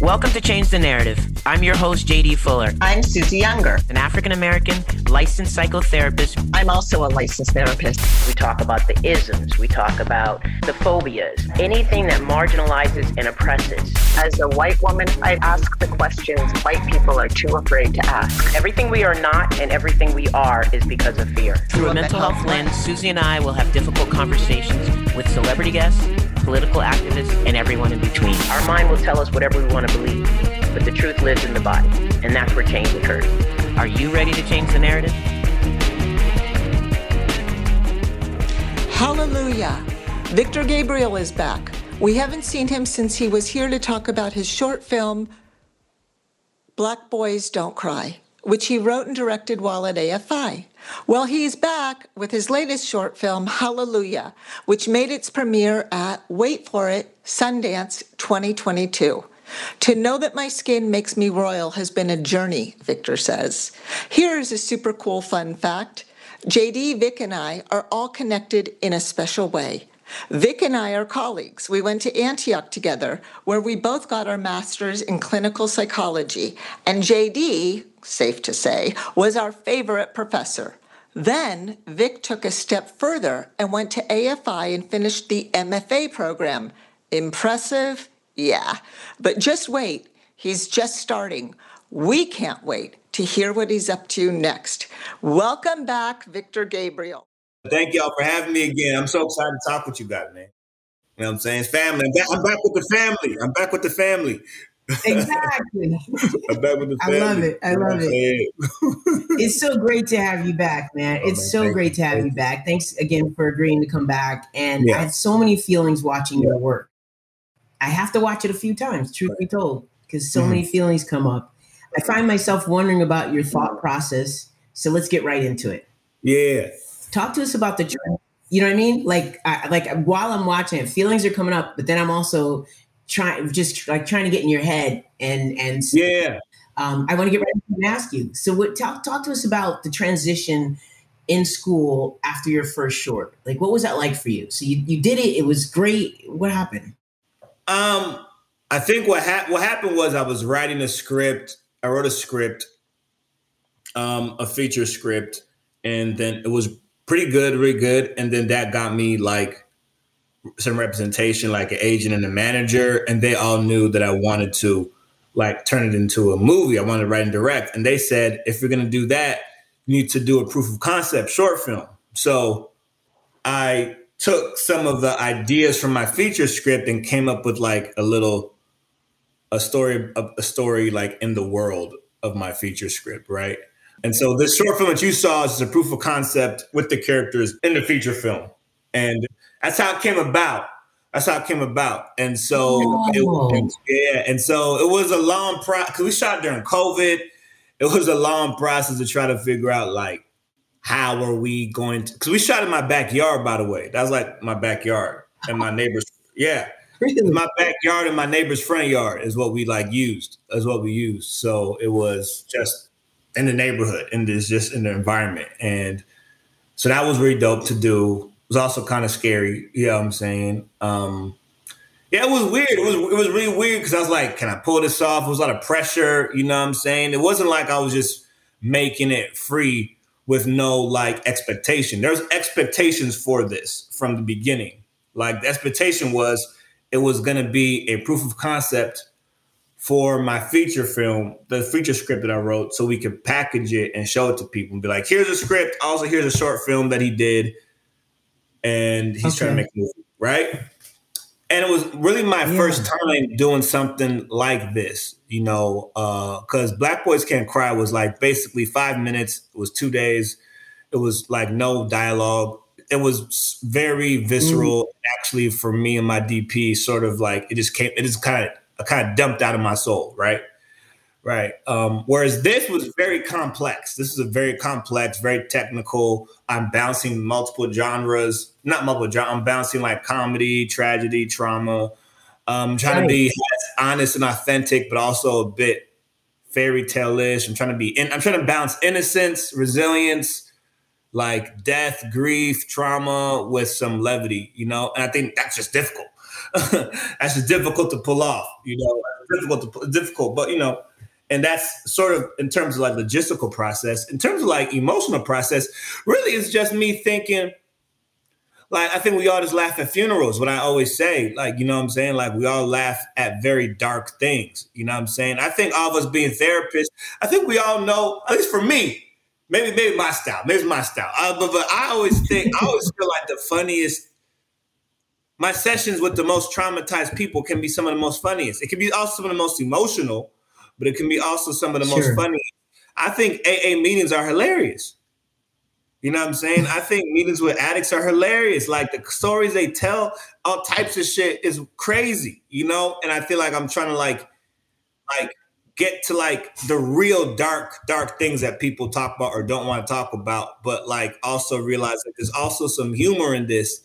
Welcome to Change the Narrative. I'm your host, JD Fuller. I'm Susie Younger, an African American licensed psychotherapist. I'm also a licensed therapist. We talk about the isms, we talk about the phobias, anything that marginalizes and oppresses. As a white woman, I ask the questions white people are too afraid to ask. Everything we are not and everything we are is because of fear. Through a mental health lens, Susie and I will have difficult conversations with celebrity guests political activists, and everyone in between. Our mind will tell us whatever we want to believe, but the truth lives in the body, and that's where change occurs. Are you ready to change the narrative? Hallelujah. Victor Gabriel is back. We haven't seen him since he was here to talk about his short film, Black Boys Don't Cry, which he wrote and directed while at AFI. Well, he's back with his latest short film, Hallelujah, which made its premiere at, wait for it, Sundance 2022. To know that my skin makes me royal has been a journey, Victor says. Here is a super cool fun fact JD, Vic, and I are all connected in a special way. Vic and I are colleagues. We went to Antioch together, where we both got our master's in clinical psychology. And JD, safe to say, was our favorite professor. Then Vic took a step further and went to AFI and finished the MFA program. Impressive? Yeah. But just wait, he's just starting. We can't wait to hear what he's up to next. Welcome back, Victor Gabriel. Thank y'all for having me again. I'm so excited to talk with you guys, man. You know what I'm saying? It's family. I'm back, I'm back with the family. I'm back with the family. Exactly. I'm back with the family. I love it. I love it. it's so great to have you back, man. Oh, it's man, so great you. to have thank you back. Thanks again for agreeing to come back. And yeah. I had so many feelings watching yeah. your work. I have to watch it a few times, truth be told, because so mm-hmm. many feelings come up. I find myself wondering about your thought process. So let's get right into it. Yeah. Talk to us about the journey. You know what I mean? Like, I, like while I'm watching it, feelings are coming up, but then I'm also trying, just like trying to get in your head and and yeah. Um, I want to get ready and ask you. So, what talk talk to us about the transition in school after your first short? Like, what was that like for you? So you you did it. It was great. What happened? Um, I think what ha- what happened was I was writing a script. I wrote a script, um, a feature script, and then it was pretty good, really good. And then that got me like some representation, like an agent and a manager, and they all knew that I wanted to like turn it into a movie. I wanted to write and direct, and they said if you're gonna do that, you need to do a proof of concept short film. So I took some of the ideas from my feature script and came up with like a little a story a story like in the world of my feature script, right? And so this short film that you saw is a proof of concept with the characters in the feature film. And that's how it came about. That's how it came about. And so, oh. it, yeah. And so it was a long process because we shot during COVID. It was a long process to try to figure out like how are we going to? Because we shot in my backyard, by the way. That was like my backyard and my neighbor's. Yeah, my backyard and my neighbor's front yard is what we like used. Is what we used. So it was just in the neighborhood, and this just in the environment, and so that was really dope to do. Was also kind of scary. You know what I'm saying? Um, yeah, it was weird. It was it was really weird because I was like, can I pull this off? It was a lot of pressure. You know what I'm saying? It wasn't like I was just making it free with no like expectation. There's expectations for this from the beginning. Like the expectation was it was to be a proof of concept for my feature film, the feature script that I wrote, so we could package it and show it to people and be like, here's a script. Also, here's a short film that he did, and he's okay. trying to make a movie, right? and it was really my yeah. first time doing something like this, you know, because uh, Black Boys Can't Cry was like basically five minutes. It was two days. It was like no dialogue. It was very visceral. Mm. Actually, for me and my DP, sort of like it just came. It just kind of kind of dumped out of my soul, right? Right. Um, whereas this was very complex. This is a very complex, very technical. I'm bouncing multiple genres, not multiple genres. I'm bouncing like comedy, tragedy, trauma. I'm um, trying right. to be honest and authentic, but also a bit fairy tale-ish. I'm trying to be in, I'm trying to balance innocence, resilience, like death, grief, trauma with some levity, you know? And I think that's just difficult. that's just difficult to pull off. You know, difficult to difficult, but you know, and that's sort of in terms of like logistical process. In terms of like emotional process, really, it's just me thinking. Like I think we all just laugh at funerals. What I always say, like you know, what I'm saying, like we all laugh at very dark things. You know, what I'm saying. I think all of us being therapists, I think we all know. At least for me, maybe maybe my style, maybe my style. Uh, but, but I always think I always feel like the funniest my sessions with the most traumatized people can be some of the most funniest. It can be also some of the most emotional, but it can be also some of the sure. most funny. I think AA meetings are hilarious. You know what I'm saying? I think meetings with addicts are hilarious. Like the stories they tell, all types of shit is crazy, you know? And I feel like I'm trying to like like get to like the real dark, dark things that people talk about or don't want to talk about, but like also realize that there's also some humor in this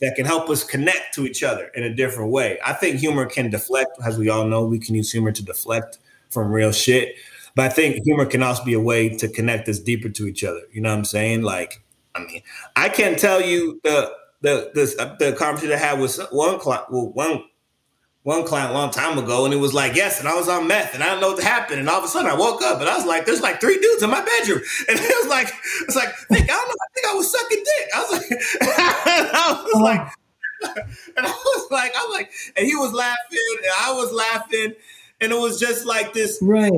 that can help us connect to each other in a different way. I think humor can deflect, as we all know, we can use humor to deflect from real shit. But I think humor can also be a way to connect us deeper to each other. You know what I'm saying? Like, I mean, I can't tell you the the the, the conversation I had with one client, well, one one client a long time ago, and it was like, yes, and I was on meth, and I don't know what happened, and all of a sudden I woke up, and I was like, there's like three dudes in my bedroom, and it was like, it's like, I don't know, I think I was sucking dick. I was like, I was like, and I was like, I'm like, and he was laughing, and I was laughing, and it was just like this, right?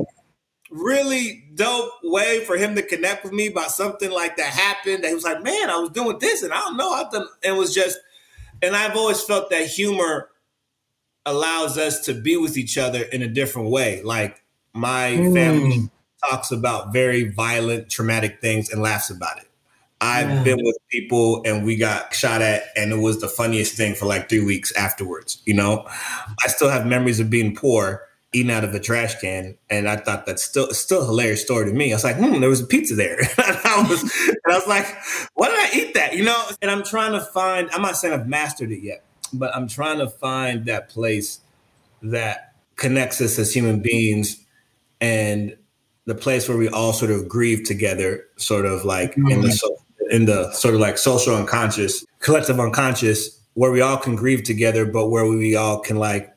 Really dope way for him to connect with me about something like that happened. That he was like, man, I was doing this, and I don't know, I done, and it was just, and I've always felt that humor allows us to be with each other in a different way. Like my mm. family talks about very violent, traumatic things and laughs about it. I've yeah. been with people and we got shot at, and it was the funniest thing for like three weeks afterwards. You know, I still have memories of being poor, eating out of a trash can, and I thought that's still still a hilarious story to me. I was like, hmm, there was a pizza there. and, I was, and I was like, why did I eat that? You know, and I'm trying to find. I'm not saying I've mastered it yet, but I'm trying to find that place that connects us as human beings and the place where we all sort of grieve together, sort of like mm-hmm. in the in the sort of like social unconscious, collective unconscious, where we all can grieve together, but where we all can like,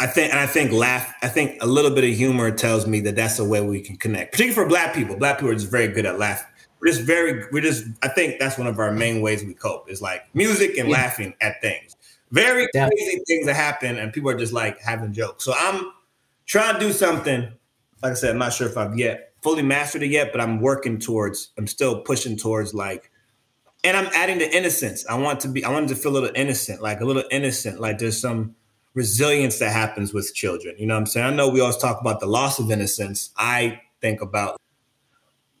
I think, and I think laugh. I think a little bit of humor tells me that that's a way we can connect, particularly for Black people. Black people are just very good at laughing. We're just very, we're just. I think that's one of our main ways we cope is like music and yeah. laughing at things. Very crazy things that happen, and people are just like having jokes. So I'm trying to do something. Like I said, I'm not sure if I've yet fully mastered it yet, but I'm working towards. I'm still pushing towards like, and I'm adding the innocence. I want to be. I wanted to feel a little innocent, like a little innocent. Like there's some resilience that happens with children. You know what I'm saying? I know we always talk about the loss of innocence. I think about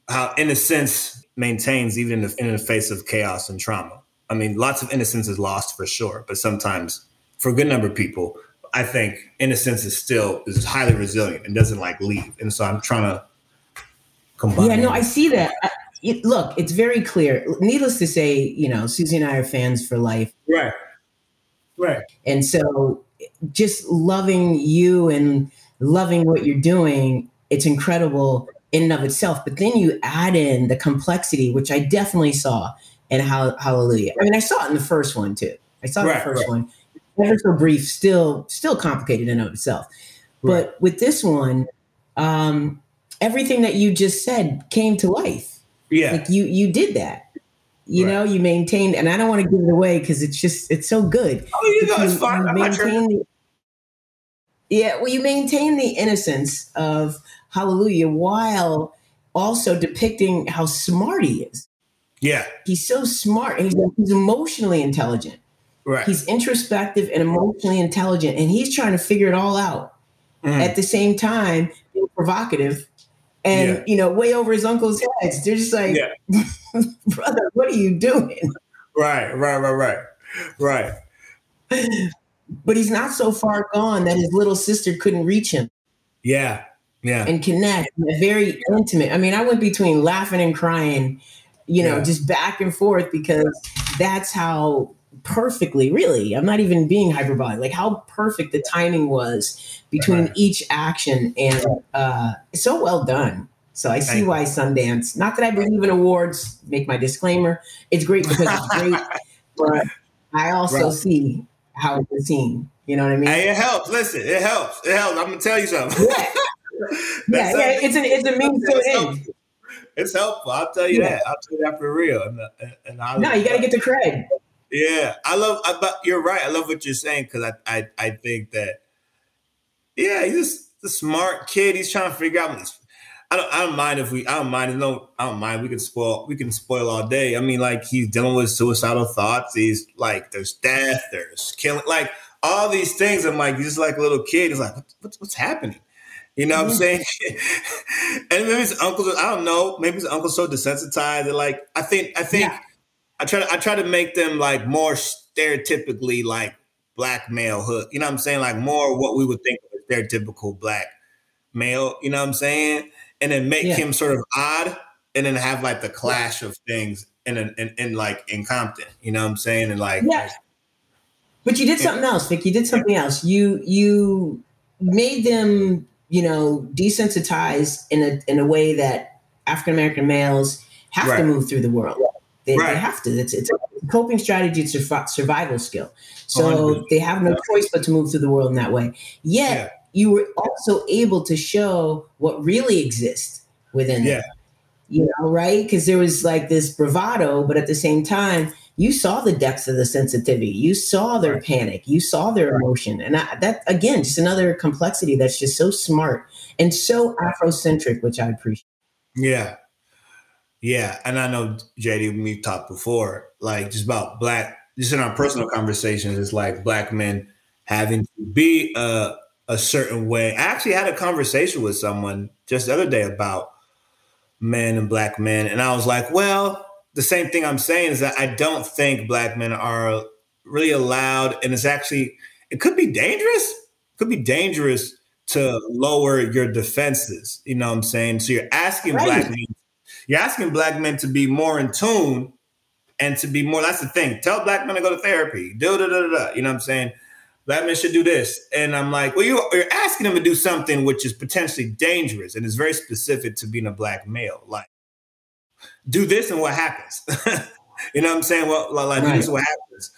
how innocence maintains even in the, in the face of chaos and trauma. I mean, lots of innocence is lost for sure, but sometimes for a good number of people, I think innocence is still is highly resilient and doesn't like leave. And so I'm trying to combine. Yeah, no, I see that. I, it, look, it's very clear. Needless to say, you know, Susie and I are fans for life. Right. Right. And so just loving you and loving what you're doing, it's incredible in and of itself. But then you add in the complexity, which I definitely saw in Hallelujah. I mean, I saw it in the first one too. I saw right, the first right. one. Never so brief, still still complicated in and of itself. Right. But with this one, um, everything that you just said came to life. Yeah, like you you did that. You know, you maintain, and I don't want to give it away because it's just it's so good. Oh, you know, it's fine. You maintain the, yeah, well, you maintain the innocence of Hallelujah while also depicting how smart he is. Yeah. He's so smart and he's, he's emotionally intelligent. Right. He's introspective and emotionally intelligent, and he's trying to figure it all out mm. at the same time provocative and yeah. you know way over his uncle's heads. They're just like, yeah. brother, what are you doing? Right, right, right, right, right. but he's not so far gone that his little sister couldn't reach him. Yeah, yeah, and connect. Very intimate. I mean, I went between laughing and crying you know, yeah. just back and forth because that's how perfectly, really, I'm not even being hyperbolic, like how perfect the timing was between right. each action and uh, so well done. So I see why Sundance, not that I believe in awards, make my disclaimer. It's great because it's great, but I also right. see how it's seen. You know what I mean? Hey, it helps. Listen, it helps. It helps. I'm gonna tell you something. Yeah, yeah, yeah, It's an it's a means to an end. It's helpful. I'll tell you yeah. that. I'll tell you that for real. And, and I no, you got to get the cred. Yeah, I love. But you're right. I love what you're saying because I, I I think that yeah, he's a smart kid. He's trying to figure out. I don't. I don't mind if we. I don't mind. No, I don't mind. We can spoil. We can spoil all day. I mean, like he's dealing with suicidal thoughts. He's like, there's death. There's killing. Like all these things. I'm like, he's just like a little kid. He's like, what's what's happening? You know what I'm mm-hmm. saying? and maybe his uncles. I don't know. Maybe his uncle's so desensitized. That like, I think. I think. Yeah. I try to. I try to make them like more stereotypically like black male hood. You know what I'm saying? Like more what we would think of a stereotypical black male. You know what I'm saying? And then make yeah. him sort of odd, and then have like the clash of things in in, in like in Compton. You know what I'm saying? And like. Yeah. But you did something else, Vic. You did something else. You you made them, you know, desensitized in a in a way that African American males have right. to move through the world. They, right. they have to. It's, it's a coping strategy. It's a survival skill. So 100%. they have no choice but to move through the world in that way. Yet yeah. You were also able to show what really exists within yeah. them. You know, right? Because there was like this bravado, but at the same time, you saw the depths of the sensitivity. You saw their panic. You saw their emotion. And I, that, again, just another complexity that's just so smart and so Afrocentric, which I appreciate. Yeah. Yeah. And I know, JD, we've talked before, like just about black, just in our personal conversations, it's like black men having to be a, a certain way. I actually had a conversation with someone just the other day about men and black men. And I was like, well, the same thing I'm saying is that I don't think black men are really allowed, and it's actually it could be dangerous. It could be dangerous to lower your defenses. You know what I'm saying? So you're asking right. black men, you're asking black men to be more in tune and to be more. That's the thing. Tell black men to go to therapy. Do da da da da. You know what I'm saying? Black men should do this, and I'm like, well, you're, you're asking them to do something which is potentially dangerous and is very specific to being a black male. Like do this and what happens. you know what I'm saying? Well, like right. this what happens.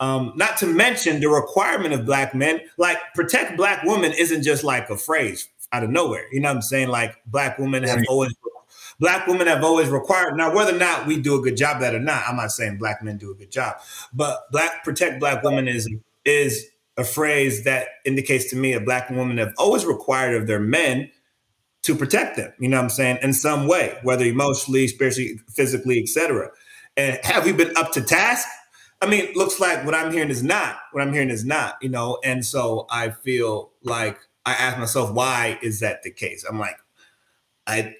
Um, not to mention the requirement of black men, like protect black women isn't just like a phrase out of nowhere. You know what I'm saying? Like black women have right. always black women have always required now whether or not we do a good job that or not i'm not saying black men do a good job but black protect black women is is a phrase that indicates to me a black woman have always required of their men to protect them, you know what I'm saying, in some way, whether emotionally, spiritually, physically, etc. And have we been up to task? I mean, looks like what I'm hearing is not. What I'm hearing is not, you know, and so I feel like I ask myself, why is that the case? I'm like, I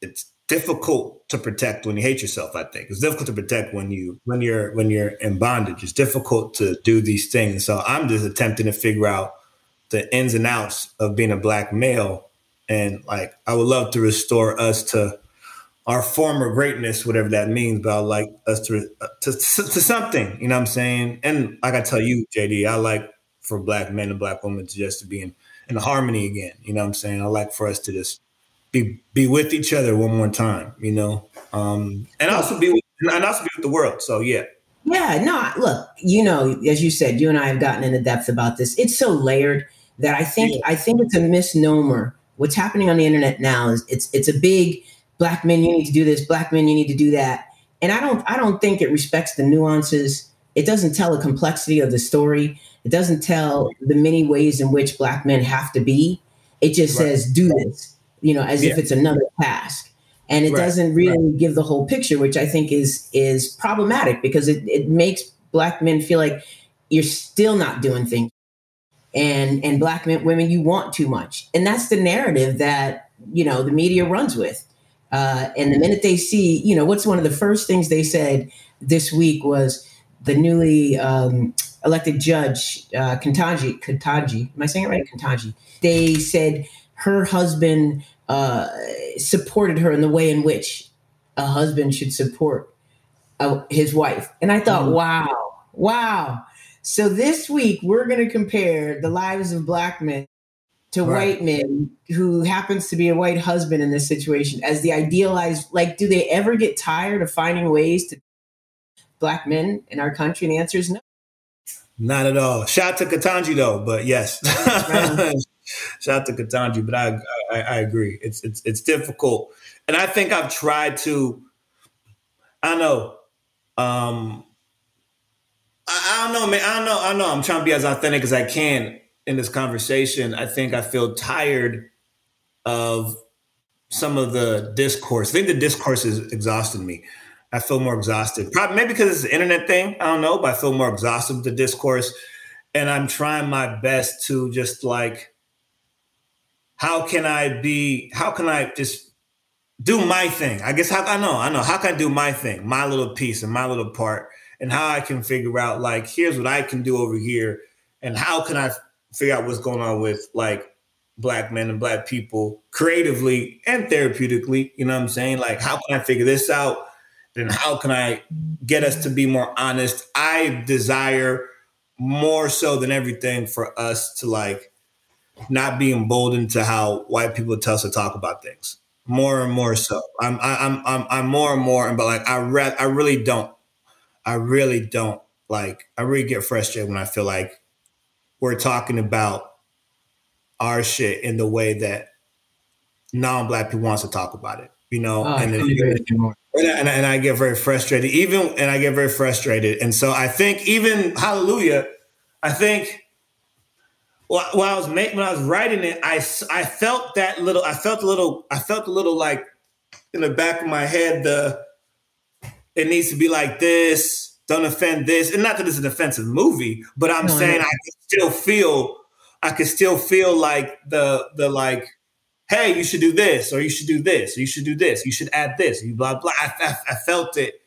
it's difficult to protect when you hate yourself, I think. It's difficult to protect when you when you're when you're in bondage. It's difficult to do these things. So I'm just attempting to figure out the ins and outs of being a black male and like, I would love to restore us to our former greatness, whatever that means. But I like us to, to, to something, you know what I'm saying? And like I tell you, JD, I like for black men and black women to just to be in, in harmony again. You know what I'm saying? I like for us to just be be with each other one more time, you know, um, and also be with, and also be with the world. So yeah. Yeah, no, look, you know, as you said, you and I have gotten into depth about this. It's so layered that I think yeah. I think it's a misnomer what's happening on the internet now is it's it's a big black men you need to do this black men you need to do that and i don't i don't think it respects the nuances it doesn't tell the complexity of the story it doesn't tell the many ways in which black men have to be it just right. says do this you know as yeah. if it's another task and it right. doesn't really right. give the whole picture which i think is is problematic because it, it makes black men feel like you're still not doing things and and black men, women you want too much and that's the narrative that you know the media runs with uh, and the minute they see you know what's one of the first things they said this week was the newly um, elected judge uh, Ketanji Ketanji am I saying it right Ketanji they said her husband uh, supported her in the way in which a husband should support uh, his wife and I thought mm. wow wow so this week we're going to compare the lives of black men to right. white men who happens to be a white husband in this situation as the idealized like do they ever get tired of finding ways to black men in our country and the answer is no Not at all. Shout to Ketanji though, but yes. Shout out to Ketanji, but I, I, I agree. It's it's it's difficult, and I think I've tried to. I know. Um, I, I don't know, man. I don't know. I know. I'm trying to be as authentic as I can in this conversation. I think I feel tired of some of the discourse. I think the discourse is exhausting me. I feel more exhausted. Probably maybe because it's an internet thing. I don't know, but I feel more exhausted with the discourse. And I'm trying my best to just like how can I be, how can I just do my thing? I guess how I know, I know. How can I do my thing, my little piece and my little part, and how I can figure out like, here's what I can do over here, and how can I figure out what's going on with like black men and black people creatively and therapeutically, you know what I'm saying? Like, how can I figure this out? And how can I get us to be more honest? I desire more so than everything for us to like not be emboldened to how white people tell us to talk about things. More and more so. I'm I'm I'm I'm more and more, but like I re- I really don't. I really don't like. I really get frustrated when I feel like we're talking about our shit in the way that non-black people wants to talk about it. You know, oh, and, and, and, and I get very frustrated. Even and I get very frustrated. And so I think even Hallelujah, I think well, when I was making, when I was writing it, I I felt that little, I felt a little, I felt a little like in the back of my head, the it needs to be like this. Don't offend this, and not that it's an offensive movie, but I'm no, saying I can still feel, I can still feel like the the like, hey, you should do this, or you should do this, or you should do this, you should add this, you blah blah. I, I, I felt it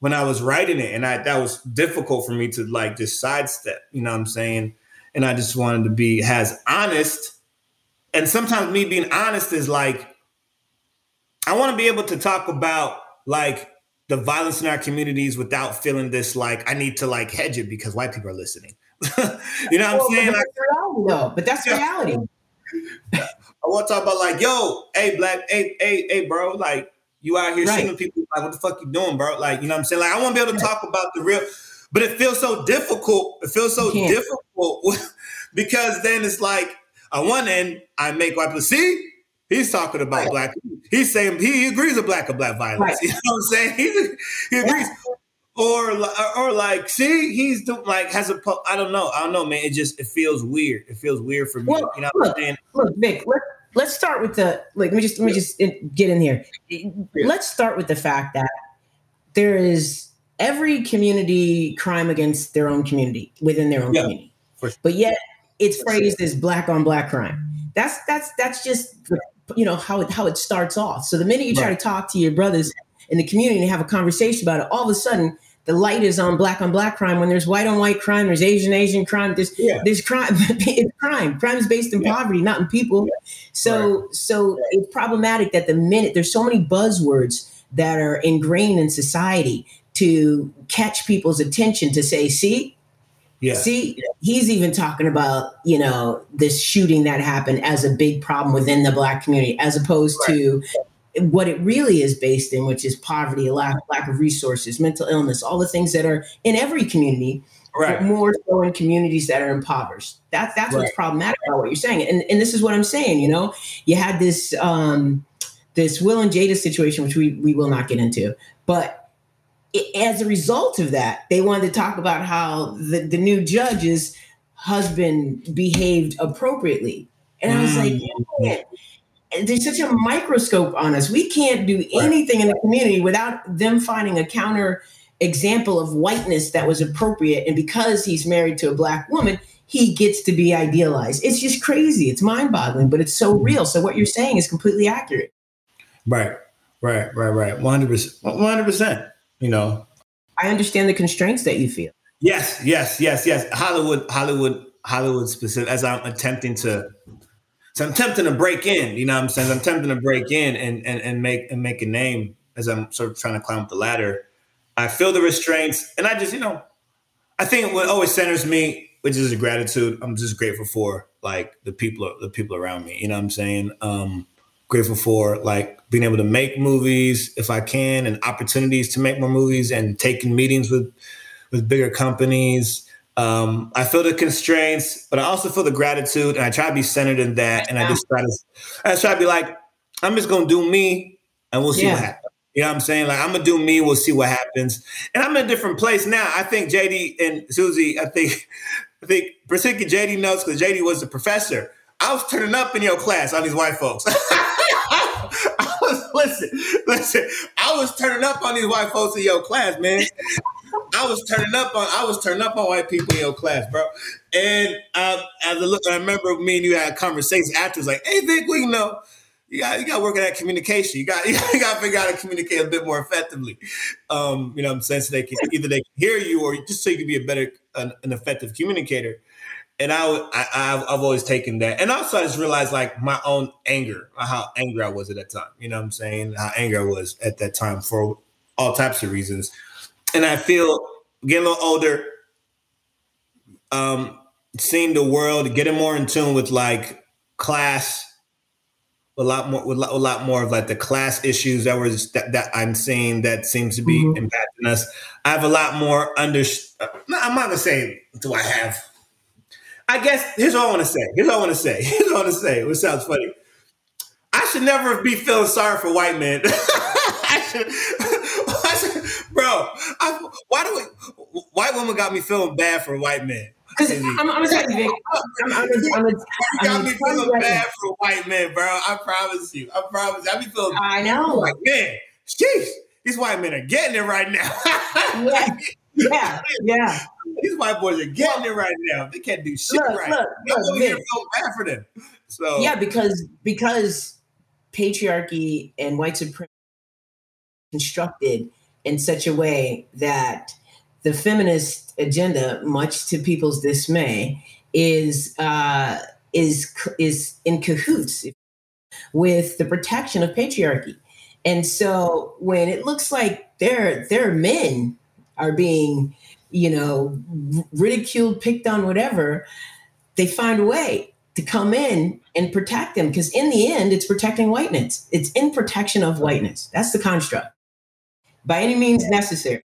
when I was writing it, and I that was difficult for me to like just sidestep. You know what I'm saying? And I just wanted to be as honest. And sometimes me being honest is like, I want to be able to talk about like the violence in our communities without feeling this like I need to like hedge it because white people are listening. you know what well, I'm saying? But that's reality, though. But that's yeah. reality. I want to talk about like, yo, hey, black, hey, hey, hey, bro, like you out here right. shooting people, like, what the fuck you doing, bro? Like, you know what I'm saying? Like, I want to be able to talk about the real but it feels so difficult. It feels so difficult because then it's like on one end, I make white people see he's talking about right. black. He's saying he agrees with black and black violence. Right. You know what I'm saying? He, he agrees. Yeah. Or, or like, see, he's doing like has a. I don't know. I don't know, man. It just it feels weird. It feels weird for me. Well, you know what look, I'm saying? Look, Vic. Let's let's start with the like. Let me just let me just get in here. Let's start with the fact that there is every community crime against their own community within their own yeah, community. Sure. But yet it's phrased as black on black crime. That's that's that's just you know how it how it starts off. So the minute you try right. to talk to your brothers in the community and have a conversation about it, all of a sudden the light is on black on black crime. When there's white on white crime, there's Asian Asian crime. There's yeah. there's crime. it's crime. Crime is based in yeah. poverty, not in people. Yeah. So right. so right. it's problematic that the minute there's so many buzzwords that are ingrained in society to catch people's attention to say, see, yeah. see, he's even talking about, you know, this shooting that happened as a big problem within the black community, as opposed right. to what it really is based in, which is poverty, lack, lack of resources, mental illness, all the things that are in every community, right. more so in communities that are impoverished. That's that's right. what's problematic about what you're saying. And and this is what I'm saying, you know, you had this um this Will and Jada situation, which we we will not get into, but as a result of that, they wanted to talk about how the, the new judge's husband behaved appropriately. And I was mm-hmm. like, there's such a microscope on us. We can't do anything in the community without them finding a counter example of whiteness that was appropriate. And because he's married to a black woman, he gets to be idealized. It's just crazy. It's mind boggling, but it's so mm-hmm. real. So what you're saying is completely accurate. Right, right, right, right. 100%. 100% you know. I understand the constraints that you feel. Yes, yes, yes, yes. Hollywood, Hollywood, Hollywood specific. As I'm attempting to, so I'm attempting to break in. You know, what I'm saying I'm attempting to break in and and and make and make a name as I'm sort of trying to climb up the ladder. I feel the restraints, and I just, you know, I think what always centers me, which is a gratitude. I'm just grateful for like the people, the people around me. You know what I'm saying? Um, grateful for like being able to make movies if I can and opportunities to make more movies and taking meetings with with bigger companies. Um, I feel the constraints, but I also feel the gratitude, and I try to be centered in that. And I just try to, I just try to be like, I'm just gonna do me, and we'll see yeah. what happens. You know what I'm saying? Like I'm gonna do me. We'll see what happens. And I'm in a different place now. I think JD and Susie. I think I think particularly JD knows because JD was the professor. I was turning up in your class on these white folks. Listen, listen. I was turning up on these white folks in your class, man. I was turning up on I was turning up on white people in your class, bro. And um, as a look, I remember me and you had a conversation after. It's like, hey, Vic, we know you got you got to work on that communication. You got you got to figure out how to communicate a bit more effectively. Um, you know, what I'm saying so they can either they can hear you or just so you can be a better an, an effective communicator. And I, I I've always taken that, and also I just realized like my own anger, how angry I was at that time. You know what I'm saying? How angry I was at that time for all types of reasons. And I feel getting a little older, um, seeing the world, getting more in tune with like class a lot more with a lot more of like the class issues that was that, that I'm seeing that seems to be mm-hmm. impacting us. I have a lot more under. I'm not gonna say do I have. I guess here's what I want to say. Here's what I want to say. Here's what I want to say. Which sounds funny. I should never be feeling sorry for white men. I should, I should, bro. I, why do we? White women got me feeling bad for white men. Because I'm, I'm gonna tell you, Vic. I'm, I'm, I'm, you got me feeling bad for white men, bro. I promise you. I promise. I be feeling. I know. Like man, sheesh, these white men are getting it right now. yeah, yeah, yeah. These white boys are getting it right now. They can't do shit look, right. Look, look, Vic. feel bad for them. So yeah, because because patriarchy and white supremacy constructed in such a way that the feminist agenda, much to people's dismay, is uh, is is in cahoots with the protection of patriarchy. And so when it looks like their their men are being, you know, ridiculed, picked on, whatever, they find a way to come in and protect them because in the end it's protecting whiteness it's in protection of whiteness that's the construct by any means necessary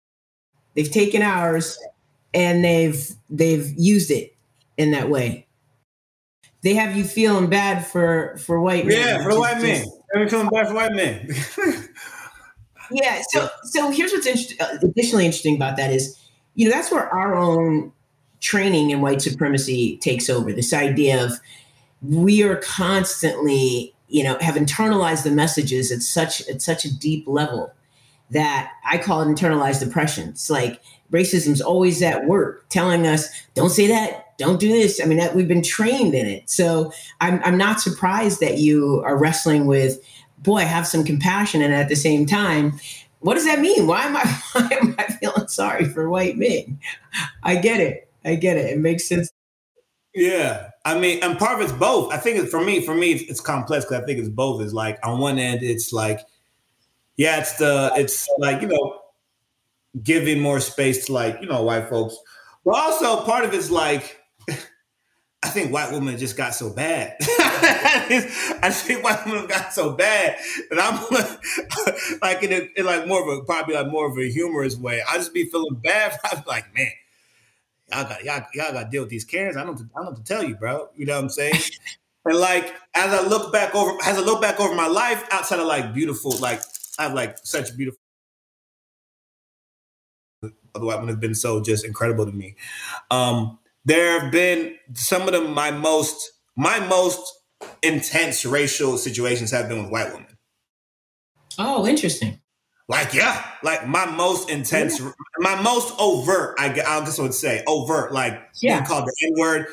They've taken ours and they've they've used it in that way. They have you feeling bad for for white men. Yeah, for white men. They're feeling bad for white men. yeah. So so here's what's inter- uh, additionally interesting about that is, you know, that's where our own training in white supremacy takes over. This idea of we are constantly, you know, have internalized the messages at such at such a deep level that I call it internalized oppression. It's like racism's always at work, telling us, "Don't say that, don't do this." I mean, that, we've been trained in it, so I'm I'm not surprised that you are wrestling with, boy, have some compassion, and at the same time, what does that mean? Why am I why am I feeling sorry for white men? I get it. I get it. It makes sense. Yeah, I mean, and part of it's both. I think it's, for me, for me, it's, it's complex because I think it's both. Is like on one end, it's like yeah, it's the it's like you know giving more space to like you know white folks, but also part of it's like I think white women just got so bad. I think white women got so bad that I'm like in, a, in, like more of a probably like more of a humorous way. I just be feeling bad. I'm like, man, y'all got y'all, y'all got to deal with these Karens. I don't I don't know to tell you, bro. You know what I'm saying? and like as I look back over as I look back over my life outside of like beautiful like I have like such beautiful. The white women have been so just incredible to me. Um, there have been some of the my most my most intense racial situations have been with white women. Oh, interesting. Like yeah, like my most intense, yeah. my most overt. I guess I would say overt, like yeah. being called the N word.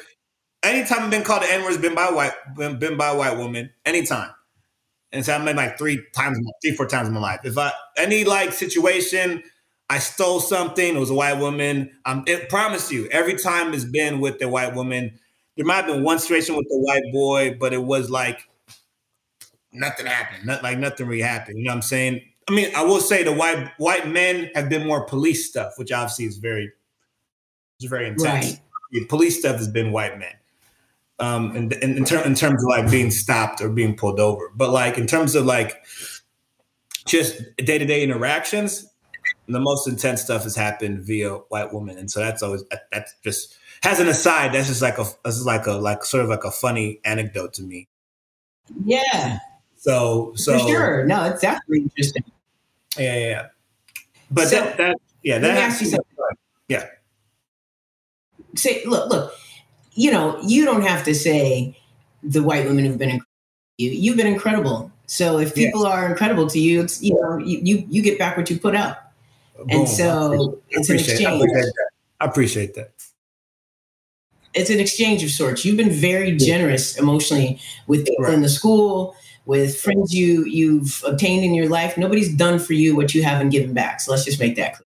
Anytime I've been called the N word has been by white, been, been by a white woman. Anytime. And so I made like three times, three, four times in my life. If I any like situation, I stole something, it was a white woman. I'm it promise you, every time it's been with the white woman. There might have been one situation with the white boy, but it was like nothing happened. Not like nothing really happened. You know what I'm saying? I mean, I will say the white white men have been more police stuff, which obviously is very, it's very intense. Right. The police stuff has been white men um, in, in, in, ter- in terms of like being stopped or being pulled over. But like in terms of like just day to day interactions, the most intense stuff has happened via white women, and so that's always that's just as an aside, that's just like a this is like a like sort of like a funny anecdote to me. Yeah. So so For sure. No, it's definitely interesting. Yeah, yeah. yeah. But so, that, that yeah, that has to yeah. Say look, look, you know, you don't have to say the white women have been incredible. You you've been incredible. So if people are incredible to you, it's you know, you, you you get back what you put out. Boom. And so it's an exchange. I appreciate, I appreciate that it's an exchange of sorts. You've been very generous emotionally with people right. in the school, with friends you you've obtained in your life. Nobody's done for you what you haven't given back. So let's just make that clear.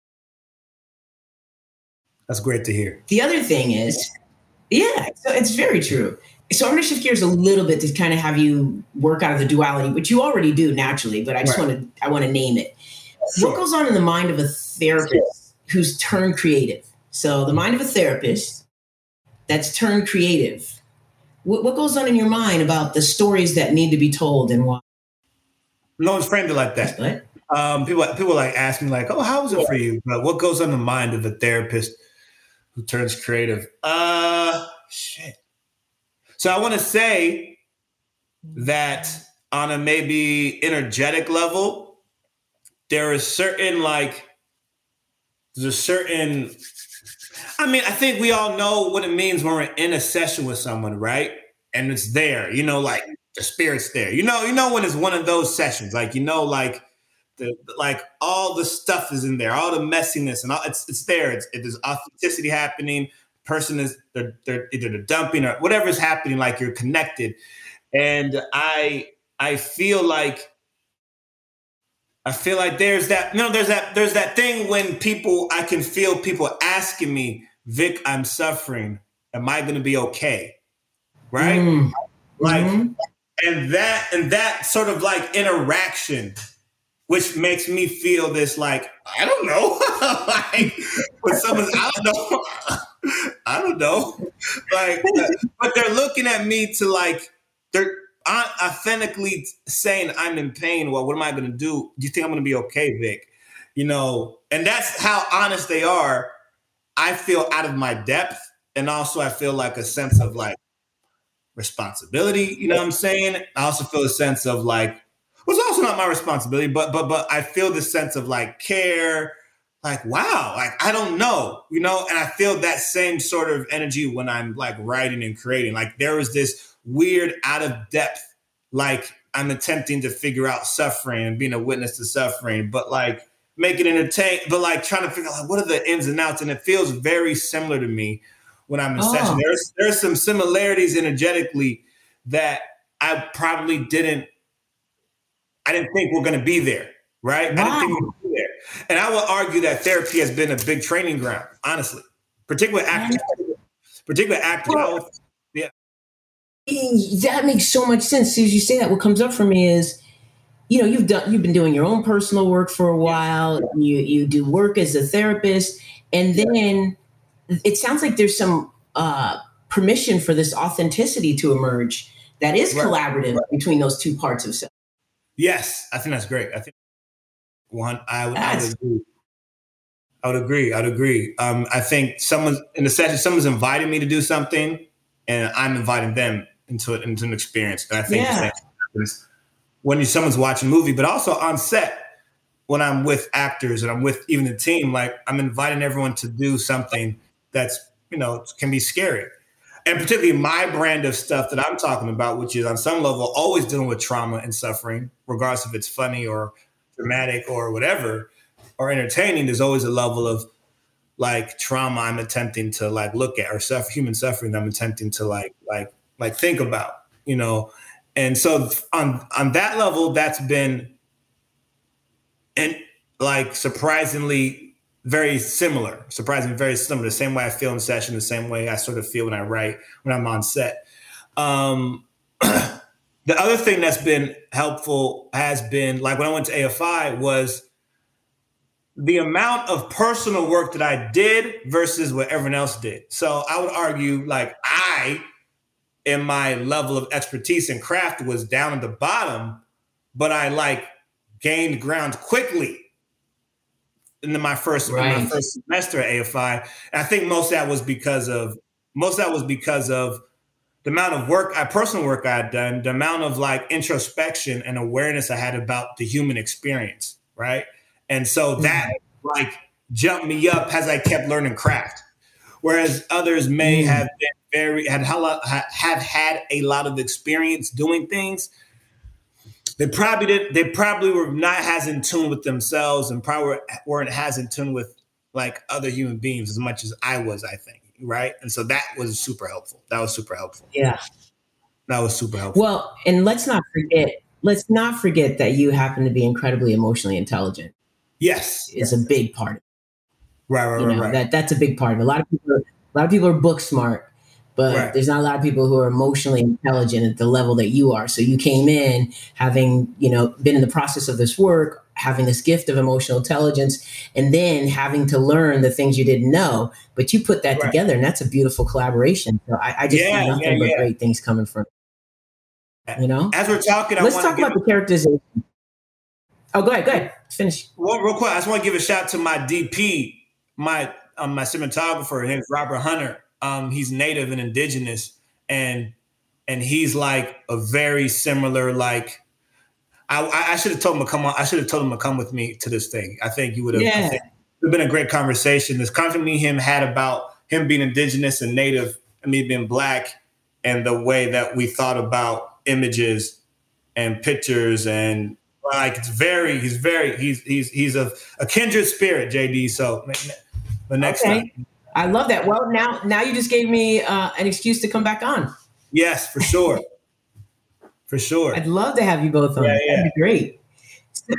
That's great to hear. The other thing is, yeah, so it's very true. So I'm going to shift gears a little bit to kind of have you work out of the duality, which you already do naturally, but I just right. want to I want to name it. Sure. What goes on in the mind of a therapist who's turned creative? So the mind of a therapist that's turned creative. What, what goes on in your mind about the stories that need to be told and why? No one's framed it like that. Um, people people like ask me like, "Oh, how was it for you?" But what goes on the mind of a therapist who turns creative? Uh, shit. So I want to say that on a maybe energetic level, there is certain like there's a certain I mean, I think we all know what it means when we're in a session with someone, right? And it's there, you know, like the spirit's there. You know, you know when it's one of those sessions, like you know, like the like all the stuff is in there, all the messiness and all it's it's there. It's it, there's authenticity happening. Person is they're, they're either they're dumping or whatever is happening, like you're connected. And I I feel like I feel like there's that, you know, there's that, there's that thing when people, I can feel people asking me, Vic, I'm suffering. Am I going to be okay? Right? Mm. Like, mm-hmm. and that, and that sort of like interaction, which makes me feel this like, I don't know. like, when someone's, I don't know. I don't know. Like, but they're looking at me to like, they're, authentically saying I'm in pain, well, what am I going to do? Do you think I'm going to be okay, Vic? You know, and that's how honest they are. I feel out of my depth, and also I feel like a sense of like responsibility. You know what I'm saying? I also feel a sense of like, it's also not my responsibility, but but but I feel this sense of like care. Like wow, like I don't know, you know, and I feel that same sort of energy when I'm like writing and creating. Like there was this weird, out of depth, like I'm attempting to figure out suffering and being a witness to suffering, but like make it entertain, but like trying to figure out like, what are the ins and outs. And it feels very similar to me when I'm in oh. session. There's there's some similarities energetically that I probably didn't I didn't think we're gonna be there. Right? Wow. I didn't think we be there. And I will argue that therapy has been a big training ground, honestly. Particularly actors. Particularly actors. Well, that makes so much sense. As you say that, what comes up for me is, you know, you've done you've been doing your own personal work for a while. You you do work as a therapist, and then it sounds like there's some uh, permission for this authenticity to emerge that is right. collaborative right. between those two parts of self. Yes, I think that's great. I think one, I would, I would agree. I would agree. I would agree. Um, I think someone's in the session, someone's inviting me to do something, and I'm inviting them into it into an experience. And I think yeah. when you, someone's watching a movie, but also on set when I'm with actors and I'm with even the team. Like I'm inviting everyone to do something that's you know can be scary, and particularly my brand of stuff that I'm talking about, which is on some level always dealing with trauma and suffering, regardless if it's funny or dramatic or whatever or entertaining. There's always a level of like trauma I'm attempting to like look at or suffer human suffering I'm attempting to like like like think about, you know. And so on on that level, that's been and like surprisingly very similar, surprisingly very similar. The same way I feel in session, the same way I sort of feel when I write when I'm on set. Um, the other thing that's been helpful has been like when I went to AFI was the amount of personal work that I did versus what everyone else did. So I would argue like I and my level of expertise and craft was down at the bottom, but I like gained ground quickly in my first right. my first semester at AFI. And I think most of that was because of most of that was because of the amount of work, I personal work I had done, the amount of like introspection and awareness I had about the human experience, right? And so that mm-hmm. like jumped me up as I kept learning craft. Whereas others may mm-hmm. have been very had have had a lot of experience doing things. They probably did. They probably were not as in tune with themselves, and probably weren't as in tune with like other human beings as much as I was. I think right? And so that was super helpful. That was super helpful. Yeah. That was super helpful. Well, and let's not forget, let's not forget that you happen to be incredibly emotionally intelligent. Yes. Is yes. a big part. Right, right, you know, right, That that's a big part of it. A lot of people a lot of people are book smart, but right. there's not a lot of people who are emotionally intelligent at the level that you are. So you came in having, you know, been in the process of this work, having this gift of emotional intelligence and then having to learn the things you didn't know but you put that right. together and that's a beautiful collaboration so i, I just yeah, see nothing yeah, but yeah. great things coming from you know as we're talking let's talk about a, the characterization oh go ahead go ahead finish well, real quick i just want to give a shout to my dp my um, my cinematographer his robert hunter um, he's native and indigenous and and he's like a very similar like I, I should have told him to come on. I should have told him to come with me to this thing. I think you would have. Yeah. It would have been a great conversation. This conversation me him had about him being indigenous and native, and me being black, and the way that we thought about images and pictures and like it's very he's very he's he's he's a, a kindred spirit jd so the next okay. time i love that well now now you just gave me uh, an excuse to come back on yes for sure for sure. I'd love to have you both on. Yeah, yeah. That'd be great. So,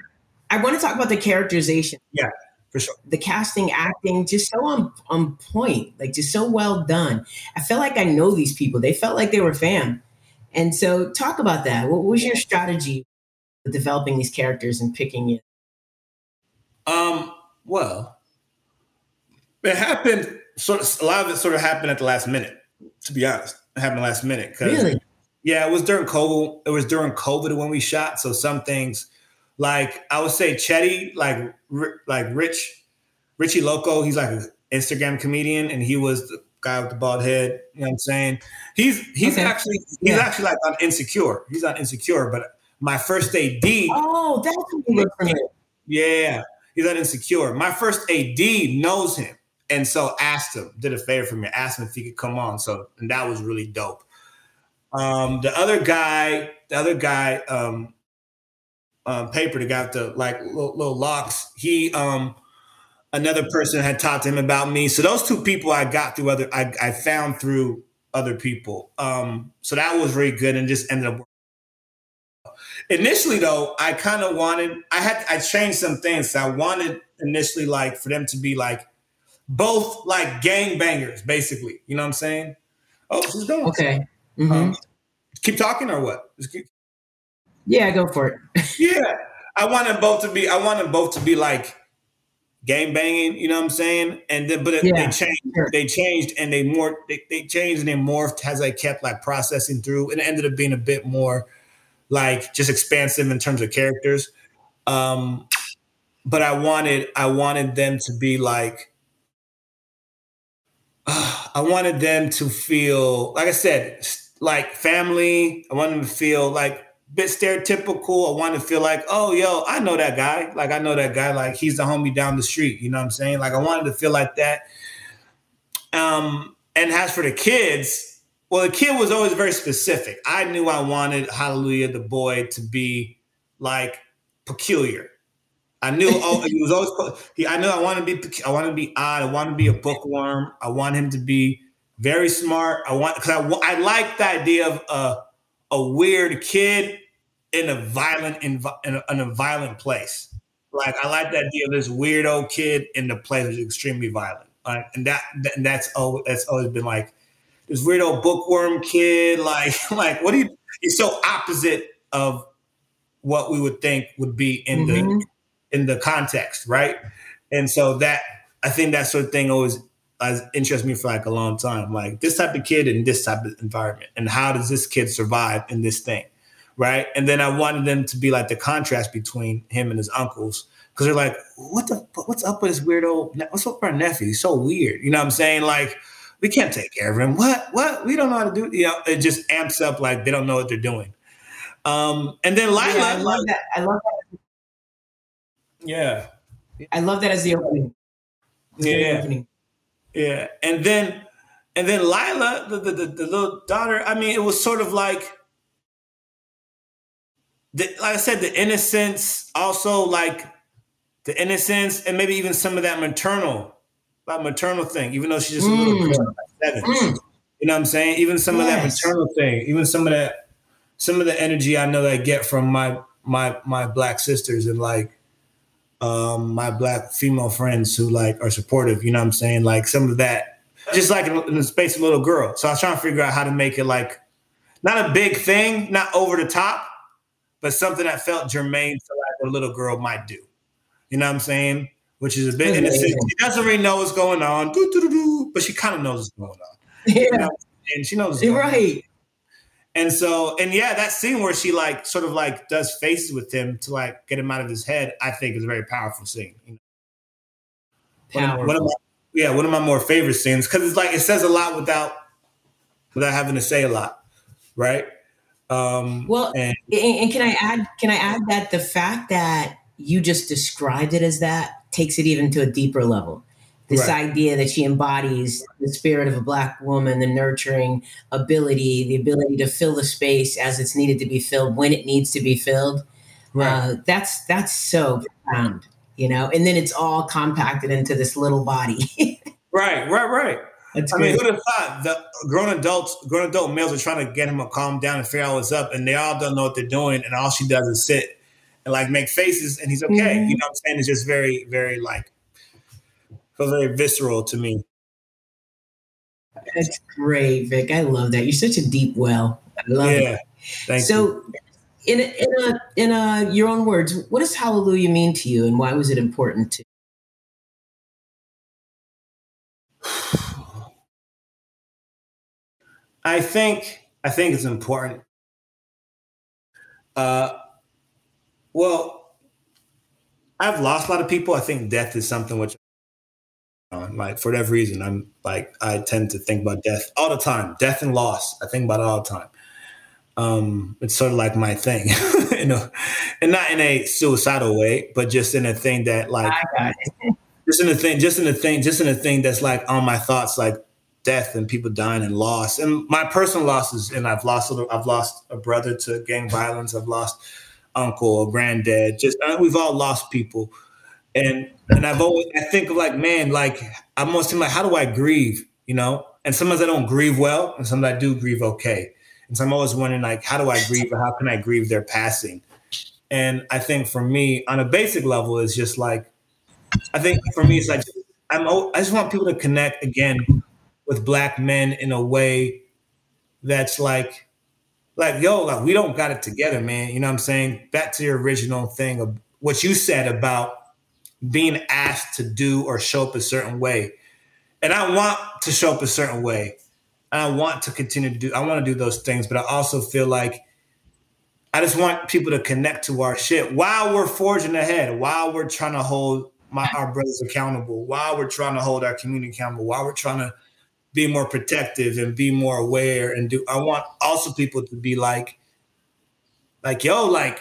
I want to talk about the characterization. Yeah, for sure. The casting, acting, just so on on point, like just so well done. I felt like I know these people. They felt like they were fam. And so, talk about that. What was your strategy developing these characters and picking it? Um. Well, it happened. Sort of. A lot of it sort of happened at the last minute. To be honest, it happened last minute. Really? Yeah, it was during COVID. It was during COVID when we shot. So some things, like I would say, Chetty, like like Rich, Richie Loco. He's like an Instagram comedian, and he was the guy with the bald head. You know what I'm saying? He's he's okay. actually he's yeah. actually like on Insecure. He's on Insecure, but my first AD. Oh, that's what you. Yeah, he's on Insecure. My first AD knows him, and so asked him, did a favor for me, asked him if he could come on. So and that was really dope. Um, the other guy, the other guy, um, um, paper, guy with the like little, little locks, he, um, another person had talked to him about me. So those two people I got through other, I, I found through other people. Um, so that was really good and just ended up. Initially, though, I kind of wanted, I had, I changed some things. I wanted initially like for them to be like both like gang bangers, basically. You know what I'm saying? Oh, she's going. Okay. Mm-hmm. Um, keep talking or what? Keep... Yeah, go for it. yeah, I wanted both to be. I wanted both to be like game banging. You know what I'm saying? And then, but yeah, they changed. Sure. They changed and they more. They, they changed and they morphed as I kept like processing through. And it ended up being a bit more like just expansive in terms of characters. Um, but I wanted. I wanted them to be like. I wanted them to feel, like I said, like family. I wanted them to feel like bit stereotypical. I wanted to feel like, oh, yo, I know that guy. Like I know that guy. Like he's the homie down the street. You know what I'm saying? Like I wanted to feel like that. Um, and as for the kids, well, the kid was always very specific. I knew I wanted Hallelujah, the boy, to be like peculiar. I knew oh, he was always. He, I knew I wanted to be. I wanted to be odd. I wanted to be a bookworm. I want him to be very smart. I want because I I like the idea of a a weird kid in a violent in, in, a, in a violent place. Like I like the idea of this weirdo kid in the place that's extremely violent. Like, and that, and that's always that's always been like this weirdo bookworm kid. Like like what do you? It's so opposite of what we would think would be in mm-hmm. the in the context, right? And so that I think that sort of thing always has interested me for like a long time. Like this type of kid in this type of environment, and how does this kid survive in this thing, right? And then I wanted them to be like the contrast between him and his uncles, because they're like, what the what's up with this weirdo? What's up with our nephew? He's so weird. You know what I'm saying? Like, we can't take care of him. What? What? We don't know how to do. You know, it just amps up like they don't know what they're doing. Um, and then Lila, yeah, I love that. I love that. Yeah, I love that as the opening. yeah, opening. yeah, and then and then Lila, the, the, the, the little daughter. I mean, it was sort of like. The, like I said, the innocence, also like the innocence, and maybe even some of that maternal, that maternal thing. Even though she's just mm. a little mm. girl, like seven, mm. you know what I'm saying? Even some yes. of that maternal thing, even some of that some of the energy I know that I get from my my my black sisters and like um, my black female friends who like are supportive. You know what I'm saying? Like some of that, just like in, the space of a little girl. So I was trying to figure out how to make it like not a big thing, not over the top, but something that felt germane to like a little girl might do. You know what I'm saying? Which is a bit innocent. She doesn't really know what's going on, but she kind of knows what's going on. Yeah. You know and she knows. right. On. And so, and yeah, that scene where she like sort of like does faces with him to like get him out of his head, I think is a very powerful scene. You know? Of, one of my, yeah, one of my more favorite scenes because it's like it says a lot without without having to say a lot, right? Um, well, and, and can I add? Can I add that the fact that you just described it as that takes it even to a deeper level this right. idea that she embodies the spirit of a black woman, the nurturing ability, the ability to fill the space as it's needed to be filled when it needs to be filled. Right. Uh, that's that's so profound, you know. And then it's all compacted into this little body. right, right, right. That's I mean, who'd have thought the grown adults, grown adult males are trying to get him to calm down and figure out what's up, and they all don't know what they're doing, and all she does is sit and like make faces, and he's okay. Mm-hmm. You know what I'm saying? It's just very, very like feels very visceral to me. That's great, Vic. I love that. You're such a deep well. I love yeah, it. Thank so, you. in a, in a in a your own words, what does hallelujah mean to you, and why was it important to? I think I think it's important. Uh, well, I've lost a lot of people. I think death is something which like for whatever reason, I'm like I tend to think about death all the time. Death and loss. I think about it all the time. Um, it's sort of like my thing, you know, and not in a suicidal way, but just in a thing that like just in a thing, just in a thing, just in a thing that's like on my thoughts, like death and people dying and loss and my personal losses. And I've lost, I've lost a brother to gang violence. I've lost uncle or granddad. Just uh, we've all lost people and and I've always I think of like, man, like I'm almost like, how do I grieve? You know? And sometimes I don't grieve well, and sometimes I do grieve okay. And so I'm always wondering, like, how do I grieve or how can I grieve their passing? And I think for me, on a basic level, it's just like I think for me, it's like I'm I just want people to connect again with black men in a way that's like like yo like we don't got it together man you know what i'm saying back to your original thing of what you said about being asked to do or show up a certain way. And I want to show up a certain way. And I want to continue to do, I want to do those things, but I also feel like I just want people to connect to our shit while we're forging ahead, while we're trying to hold my, our brothers accountable, while we're trying to hold our community accountable, while we're trying to be more protective and be more aware and do I want also people to be like, like, yo, like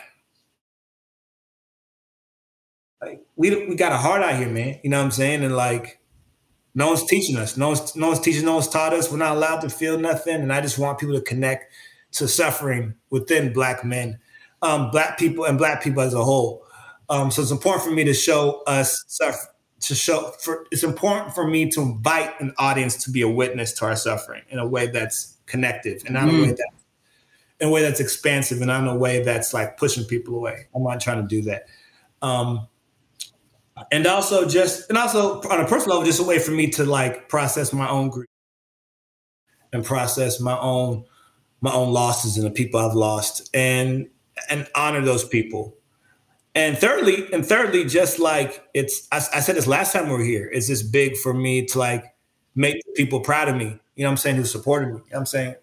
we we got a heart out here, man. You know what I'm saying? And like no one's teaching us. No one's no one's teaching, no one's taught us. We're not allowed to feel nothing. And I just want people to connect to suffering within black men, um, black people and black people as a whole. Um, so it's important for me to show us suffer to show for it's important for me to invite an audience to be a witness to our suffering in a way that's connective and not mm. a way that in a way that's expansive and not in a way that's like pushing people away. I'm not trying to do that. Um, and also just and also on a personal level, just a way for me to like process my own grief and process my own my own losses and the people I've lost and and honor those people. And thirdly, and thirdly, just like it's I, I said this last time we were here, it's just big for me to like make people proud of me. You know I'm saying, who supported me. You know I'm saying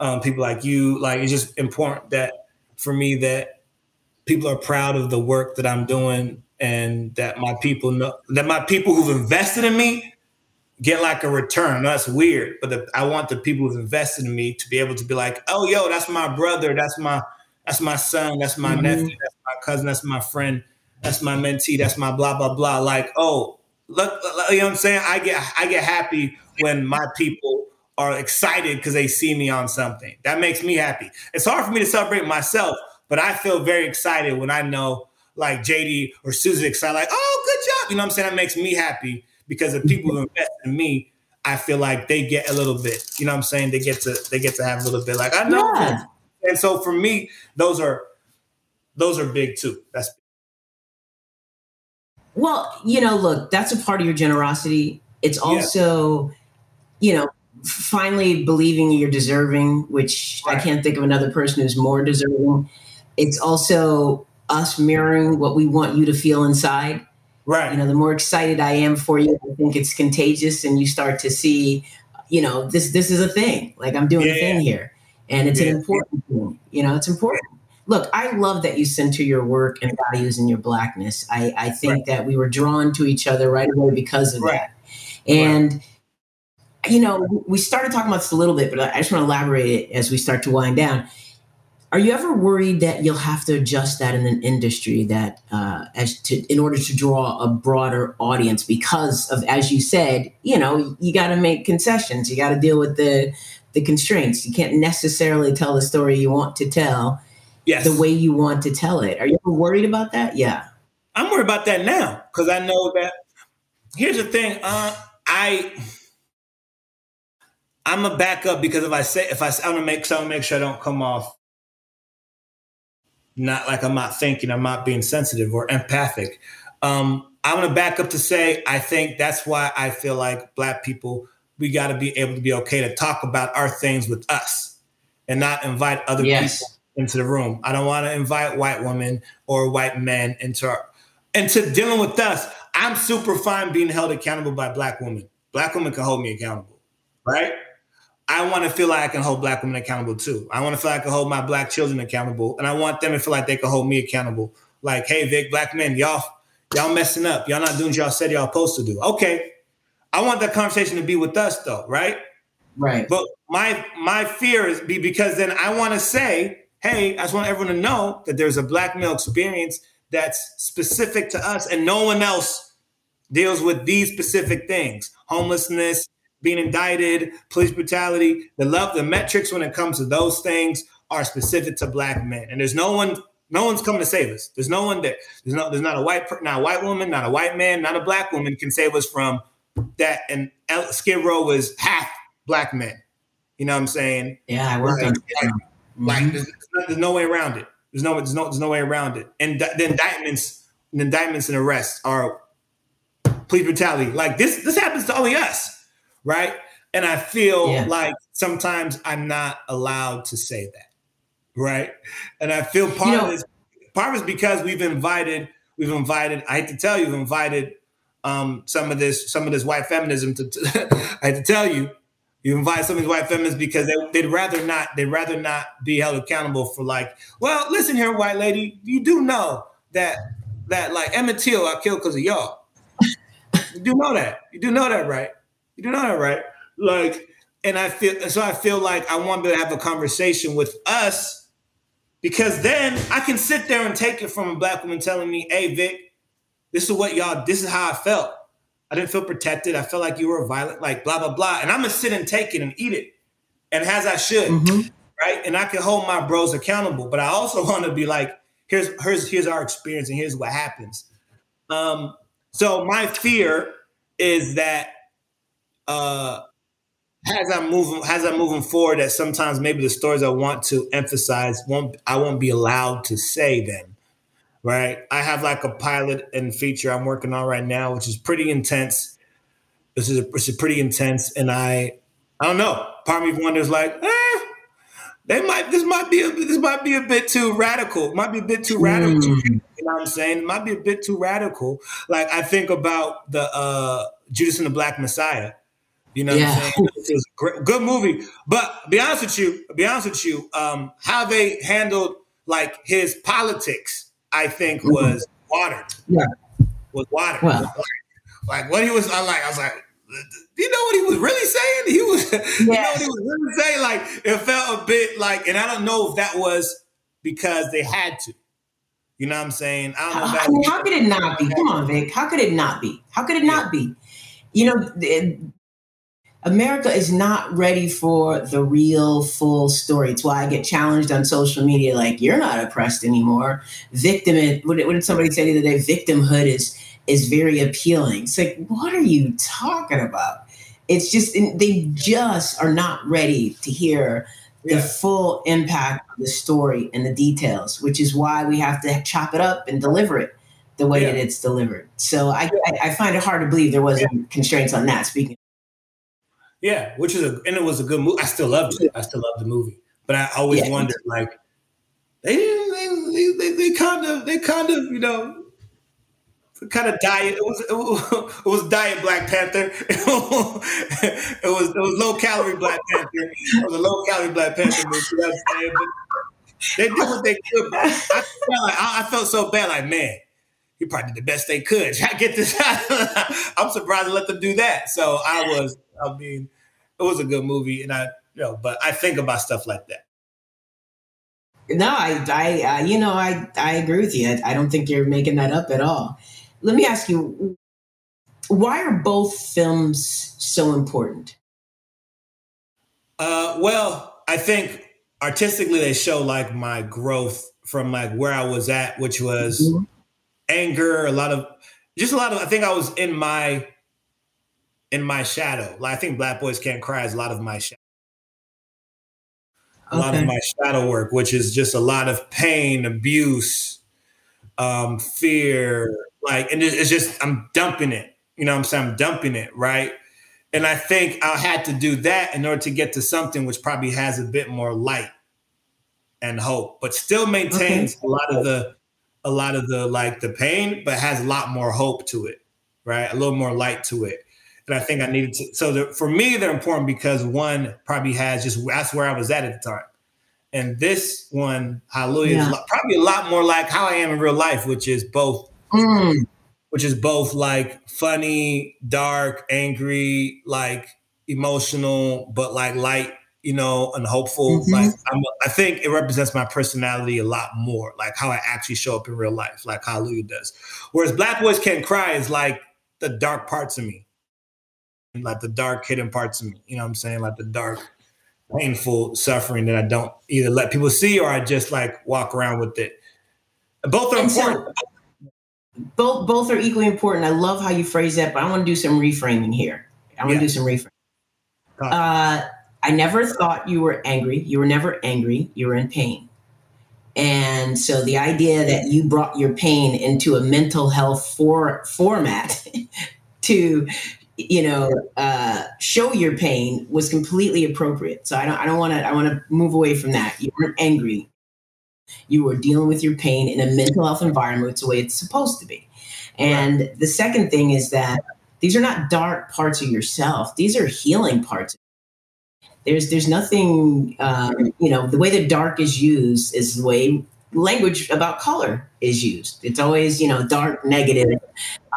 um, people like you, like it's just important that for me that people are proud of the work that I'm doing and that my people know that my people who've invested in me get like a return. That's weird, but the, I want the people who've invested in me to be able to be like, oh, yo, that's my brother, that's my that's my son, that's my mm-hmm. nephew, that's my cousin, that's my friend, that's my mentee, that's my blah blah blah. Like, oh, look, you know what I'm saying? I get I get happy when my people are excited because they see me on something. That makes me happy. It's hard for me to celebrate myself, but I feel very excited when I know like JD or Susie excited, like, oh, good job. You know what I'm saying? That makes me happy because the people who invest in me, I feel like they get a little bit. You know what I'm saying? They get to they get to have a little bit. Like I know. Yeah. And so for me, those are those are big too. That's well, you know, look, that's a part of your generosity. It's also, yeah. you know, finally believing you're deserving, which right. I can't think of another person who's more deserving. It's also us mirroring what we want you to feel inside. Right. You know, the more excited I am for you, I think it's contagious and you start to see, you know, this this is a thing. Like I'm doing yeah. a thing here. And it's yeah. an important thing. You know, it's important. Look, I love that you center your work and values in your blackness. I, I think right. that we were drawn to each other right away because of right. that. And right you know, we started talking about this a little bit, but I just want to elaborate it as we start to wind down. Are you ever worried that you'll have to adjust that in an industry that, uh, as to, in order to draw a broader audience, because of, as you said, you know, you got to make concessions, you got to deal with the the constraints. You can't necessarily tell the story you want to tell, yes. the way you want to tell it. Are you ever worried about that? Yeah, I'm worried about that now because I know that. Here's the thing, uh, I I'm a backup because if I say if I I'm gonna make so make sure I don't come off not like I'm not thinking, I'm not being sensitive or empathic. Um, I'm gonna back up to say I think that's why I feel like black people we got to be able to be okay to talk about our things with us and not invite other yes. people into the room. I don't want to invite white women or white men into our into dealing with us. I'm super fine being held accountable by black women. Black women can hold me accountable, right? I want to feel like I can hold black women accountable too. I want to feel like I can hold my black children accountable, and I want them to feel like they can hold me accountable. Like, hey, Vic, black men, y'all, y'all messing up. Y'all not doing what y'all said y'all supposed to do. Okay, I want that conversation to be with us though, right? Right. But my my fear is be because then I want to say, hey, I just want everyone to know that there's a black male experience that's specific to us, and no one else deals with these specific things: homelessness, being indicted, police brutality, the love, the metrics when it comes to those things are specific to black men. And there's no one, no one's coming to save us. There's no one that there's no, there's not a white, not a white woman, not a white man, not a black woman can save us from that. And Skid Row was half black men. You know what I'm saying? Yeah, I worked like, on. Mm-hmm. Like there's, there's, no way around it. There's no, there's no, there's no way around it. And the indictments, the indictments and arrests are police brutality. Like this, this happens to only us right? And I feel yeah. like sometimes I'm not allowed to say that, right? And I feel part you know, of this, part of it's because we've invited, we've invited. I hate to tell you, we've invited um, some of this, some of this white feminism. To, to I hate to tell you, you invite some of these white feminists because they, would rather not, they'd rather not be held accountable for like, well, listen here, white lady, you do know that that like Emmett Till I killed because of y'all. you do know that. You do know that, right? You know that, right? Like, and I feel so I feel like I want to have a conversation with us because then I can sit there and take it from a black woman telling me, hey Vic, this is what y'all, this is how I felt. I didn't feel protected. I felt like you were violent, like blah, blah, blah. And I'm gonna sit and take it and eat it. And as I should, mm-hmm. right? And I can hold my bros accountable, but I also want to be like, here's here's here's our experience and here's what happens. Um, so my fear is that uh, as I'm moving as I'm moving forward, that sometimes maybe the stories I want to emphasize won't I won't be allowed to say them. Right. I have like a pilot and feature I'm working on right now, which is pretty intense. This is a, it's a pretty intense, and I I don't know. Part of me wonders like, eh, they might this might be a, this might be a bit too radical. It might be a bit too radical. Mm. You know what I'm saying? It might be a bit too radical. Like I think about the uh Judas and the Black Messiah you know, yeah. it was a great, good movie. But be honest with you, be honest with you, um, how they handled like his politics, I think mm-hmm. was watered. Yeah, was watered. Well. Like what he was, I like. I was like, do you know what he was really saying? He was, yes. you know what he was really saying? Like it felt a bit like, and I don't know if that was because they had to. You know what I'm saying? I don't know. I mean, how could it not be? Come on, Vic. How could it not be? How could it not yeah. be? You know, it, America is not ready for the real full story. It's why I get challenged on social media like, you're not oppressed anymore. Victim, what did, somebody say the other day? Victimhood is is very appealing. It's like, what are you talking about? It's just, they just are not ready to hear the full impact of the story and the details, which is why we have to chop it up and deliver it the way yeah. that it's delivered. So I, I, I, find it hard to believe there wasn't yeah. constraints on that. Speaking. Yeah, which is a and it was a good movie. I still loved it. I still love the movie, but I always wondered like they didn't they, they, they kind of they kind of you know kind of diet. It was it was diet Black Panther. it was it was low calorie Black Panther. It was a low calorie Black Panther movie. You know what I'm saying? But they did what they could. I felt like I, I, felt so bad. Like man, he probably did the best they could. I get this. I'm surprised to let them do that. So I was. I mean, it was a good movie, and I you know, but I think about stuff like that. No, I, I, uh, you know, I, I agree with you. I, I don't think you're making that up at all let me ask you why are both films so important? Uh, well, I think artistically they show like my growth from like where I was at, which was mm-hmm. anger, a lot of just a lot of I think I was in my in my shadow. Like I think Black Boys Can't Cry is a lot of my shadow. A okay. lot of my shadow work, which is just a lot of pain, abuse, um, fear, like, and it's just, I'm dumping it. You know what I'm saying? I'm dumping it, right? And I think I had to do that in order to get to something which probably has a bit more light and hope, but still maintains okay. a lot of the, a lot of the like the pain, but has a lot more hope to it, right? A little more light to it. And I think I needed to. So the, for me, they're important because one probably has just that's where I was at at the time. And this one, Hallelujah, yeah. is probably a lot more like how I am in real life, which is both Mm. Which is both like funny, dark, angry, like emotional, but like light, you know, and hopeful. Mm-hmm. Like I'm, I think it represents my personality a lot more, like how I actually show up in real life, like Hallelujah does. Whereas Black Boys Can't Cry is like the dark parts of me, like the dark hidden parts of me. You know what I'm saying? Like the dark, painful suffering that I don't either let people see or I just like walk around with it. Both are and important. So- both both are equally important. I love how you phrase that, but I want to do some reframing here. I want yeah. to do some reframing. Uh, I never thought you were angry. You were never angry. You were in pain. And so the idea that you brought your pain into a mental health for, format to, you know, uh, show your pain was completely appropriate. So I don't, I don't want to, I want to move away from that. You weren't angry. You were dealing with your pain in a mental health environment. It's the way it's supposed to be. And right. the second thing is that these are not dark parts of yourself. These are healing parts. There's there's nothing um, you know the way that dark is used is the way language about color is used. It's always you know dark negative,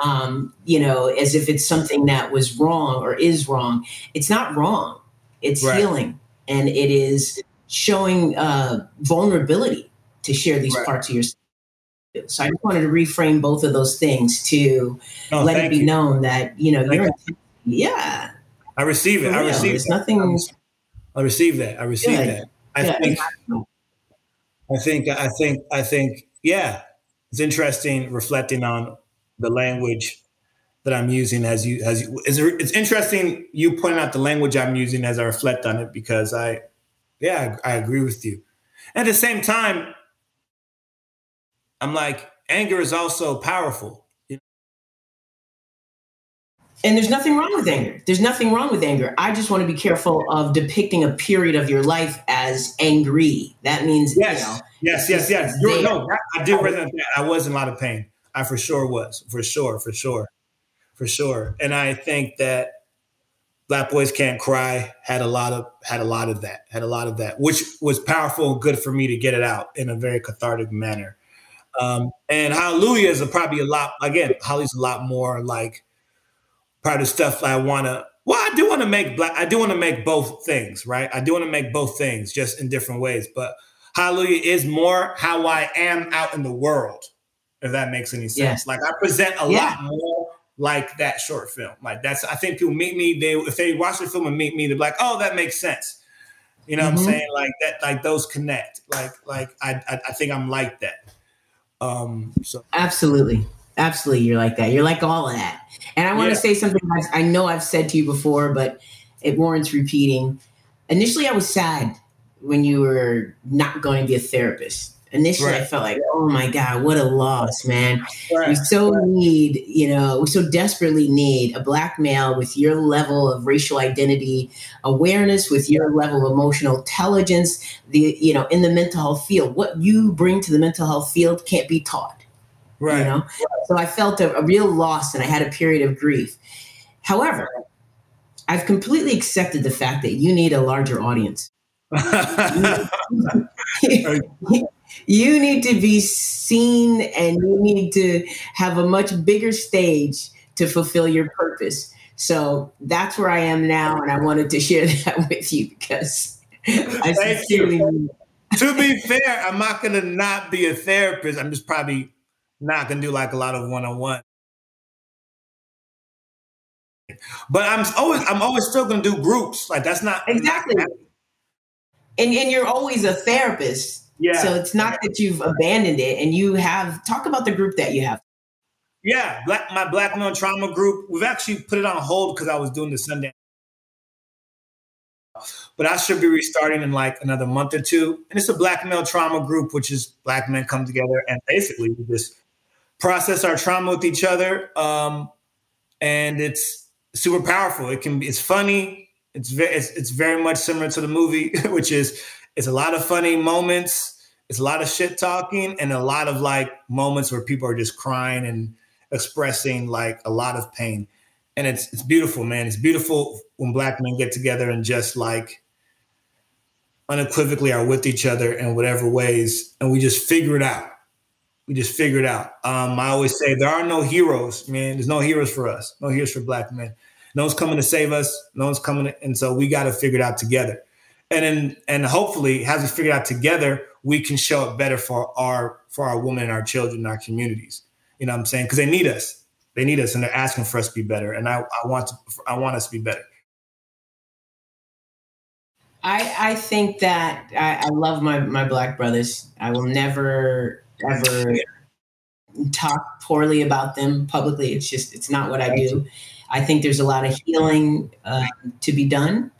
um, you know as if it's something that was wrong or is wrong. It's not wrong. It's right. healing and it is showing uh, vulnerability to share these right. parts of yourself. So I just wanted to reframe both of those things to oh, let it be you. known that you know you're yeah. I receive it. I receive. It's nothing. I receive that. I receive that. I yeah, think. I think. I think. I think. Yeah, it's interesting reflecting on the language that I'm using as you as you. It's, it's interesting you pointing out the language I'm using as I reflect on it because I, yeah, I, I agree with you. At the same time, I'm like, anger is also powerful. And there's nothing wrong with anger. There's nothing wrong with anger. I just want to be careful of depicting a period of your life as angry. That means yes, you know, yes, yes, yes. You're, no, I did resonate that. I was in a lot of pain. I for sure was, for sure, for sure, for sure. And I think that Black Boys Can't Cry had a lot of had a lot of that, had a lot of that, which was powerful and good for me to get it out in a very cathartic manner. Um, and Hallelujah is a, probably a lot, again, Holly's a lot more like, part of stuff I want to. Well, I do want to make black. I do want to make both things, right? I do want to make both things, just in different ways. But Hallelujah is more how I am out in the world, if that makes any sense. Yeah. Like I present a yeah. lot more like that short film. Like that's I think people meet me, they if they watch the film and meet me, they're like, oh, that makes sense. You know mm-hmm. what I'm mm-hmm. saying? Like that, like those connect. Like, like I, I, I think I'm like that. Um, so absolutely, absolutely, you're like that. You're like all of that. And I want to yeah. say something I know I've said to you before, but it warrants repeating. Initially, I was sad when you were not going to be a therapist initially right. I felt like, oh my God, what a loss, man. Right. We so need, you know, we so desperately need a black male with your level of racial identity awareness, with your level of emotional intelligence, the, you know, in the mental health field. What you bring to the mental health field can't be taught. Right. You know? So I felt a, a real loss and I had a period of grief. However, I've completely accepted the fact that you need a larger audience. you need to be seen and you need to have a much bigger stage to fulfill your purpose. So that's where I am now, and I wanted to share that with you because I Thank you. to be fair, I'm not gonna not be a therapist. I'm just probably not gonna do like a lot of one-on-one. But I'm always I'm always still gonna do groups. Like that's not exactly. And and you're always a therapist yeah. So it's not that you've abandoned it and you have talk about the group that you have. Yeah, black my black male trauma group. We've actually put it on hold because I was doing the Sunday. But I should be restarting in like another month or two. And it's a black male trauma group, which is black men come together and basically we just process our trauma with each other. Um, and it's super powerful. It can be it's funny. It's very it's, it's very much similar to the movie, which is it's a lot of funny moments. It's a lot of shit talking and a lot of like moments where people are just crying and expressing like a lot of pain. And it's it's beautiful, man. It's beautiful when black men get together and just like unequivocally are with each other in whatever ways, and we just figure it out. We just figure it out. Um, I always say there are no heroes, man. There's no heroes for us. No heroes for black men. No one's coming to save us. No one's coming, to, and so we got to figure it out together and then and hopefully as we figure it out together we can show up better for our for our women and our children and our communities you know what i'm saying because they need us they need us and they're asking for us to be better and i, I want to i want us to be better i i think that i, I love my my black brothers i will never ever talk poorly about them publicly it's just it's not what i do i think there's a lot of healing uh, to be done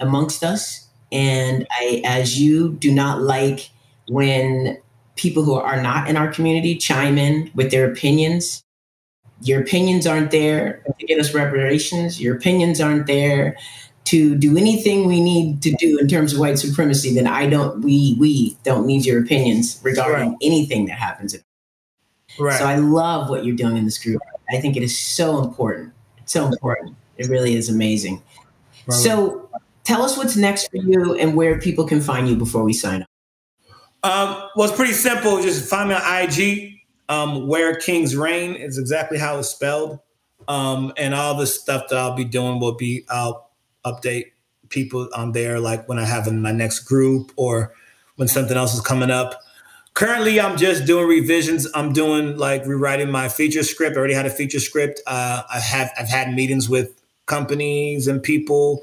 amongst us and I, as you, do not like when people who are not in our community chime in with their opinions. Your opinions aren't there to get us reparations. Your opinions aren't there to do anything we need to do in terms of white supremacy. Then I don't. We we don't need your opinions regarding right. anything that happens. Right. So I love what you're doing in this group. I think it is so important. It's so important. It really is amazing. Right. So tell us what's next for you and where people can find you before we sign up. Um, well, it's pretty simple. Just find me on IG. Um, where Kings Reign is exactly how it's spelled. Um, and all the stuff that I'll be doing will be I'll update people on there, like when I have in my next group or when something else is coming up. Currently, I'm just doing revisions. I'm doing like rewriting my feature script. I already had a feature script. Uh, I have I've had meetings with companies and people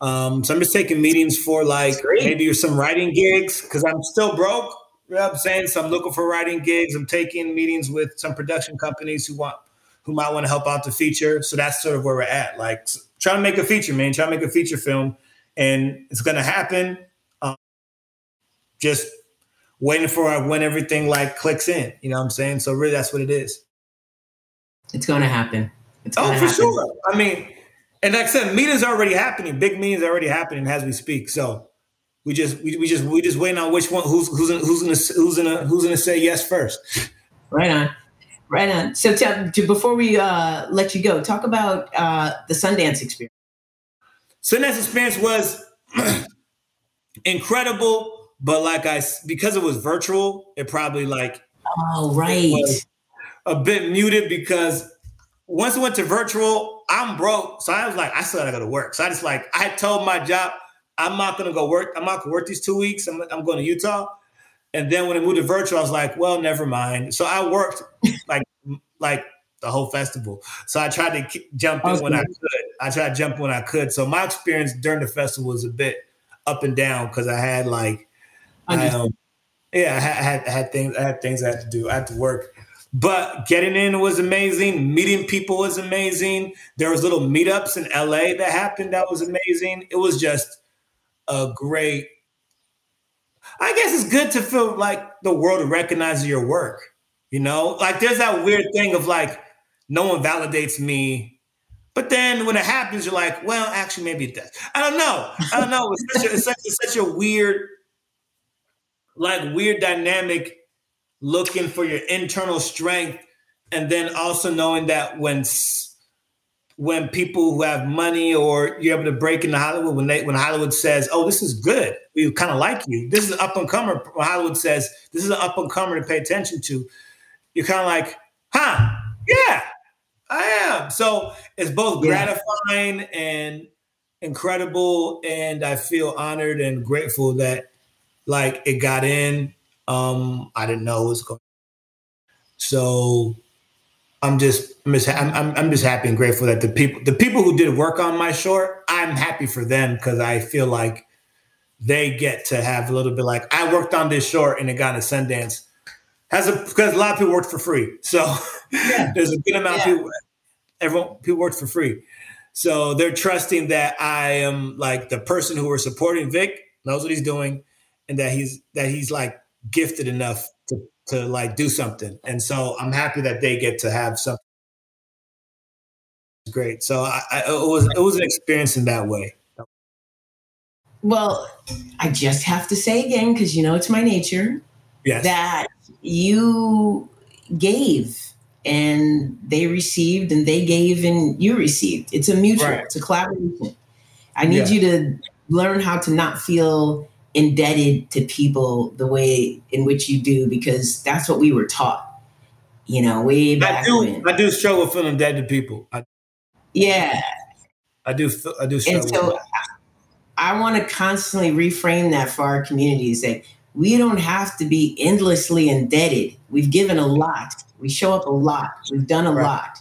um, so I'm just taking meetings for like maybe some writing gigs because I'm still broke. You know what I'm saying? So I'm looking for writing gigs. I'm taking meetings with some production companies who want who might want to help out the feature. So that's sort of where we're at. Like trying to make a feature, man. Trying to make a feature film, and it's gonna happen. Um, just waiting for when everything like clicks in. You know what I'm saying? So really, that's what it is. It's gonna happen. It's oh, gonna oh, for happen. sure. I mean and like I said, meetings are already happening. Big meetings are already happening as we speak. So we just we, we just we just waiting on which one who's who's who's gonna who's gonna who's gonna say yes first. Right on, right on. So tell, before we uh, let you go, talk about uh, the Sundance experience. Sundance experience was incredible, but like I because it was virtual, it probably like oh right a bit muted because once it went to virtual, I'm broke. So I was like, I still gotta go to work. So I just like, I told my job, I'm not gonna go work. I'm not gonna work these two weeks. I'm, I'm going to Utah. And then when it moved to virtual, I was like, well, never mind. So I worked like like the whole festival. So I tried to jump in when I could. I tried to jump when I could. So my experience during the festival was a bit up and down because I had like, I, um, yeah, I had, had, had things. I had things I had to do. I had to work. But getting in was amazing. Meeting people was amazing. There was little meetups in LA that happened that was amazing. It was just a great. I guess it's good to feel like the world recognizes your work. You know, like there's that weird thing of like no one validates me. But then when it happens, you're like, well, actually, maybe it does. I don't know. I don't know. It's such a, it's such, it's such a weird, like weird dynamic looking for your internal strength and then also knowing that when when people who have money or you're able to break into Hollywood when they when Hollywood says, "Oh, this is good. We kind of like you. This is an up and comer." Hollywood says, "This is an up and comer to pay attention to," you're kind of like, "Huh? Yeah, I am." So it's both gratifying and incredible, and I feel honored and grateful that like it got in um, I didn't know it was going. So I'm just I'm just I'm, I'm just happy and grateful that the people the people who did work on my short, I'm happy for them because I feel like they get to have a little bit like I worked on this short and it got a Sundance. Has a because a lot of people worked for free, so yeah. there's a good amount yeah. of people. Everyone people worked for free, so they're trusting that I am like the person who are supporting Vic knows what he's doing, and that he's that he's like gifted enough to like do something. And so I'm happy that they get to have something great. So I, I, it was it was an experience in that way. Well, I just have to say again because you know it's my nature. Yes. That you gave and they received and they gave and you received. It's a mutual. Right. It's a collaboration. I need yeah. you to learn how to not feel indebted to people the way in which you do because that's what we were taught. You know, way back I do, when. I do struggle feeling indebted to people. I, yeah, I do. I do struggle. And so, I, I want to constantly reframe that for our community. Say we don't have to be endlessly indebted. We've given a lot. We show up a lot. We've done a right. lot.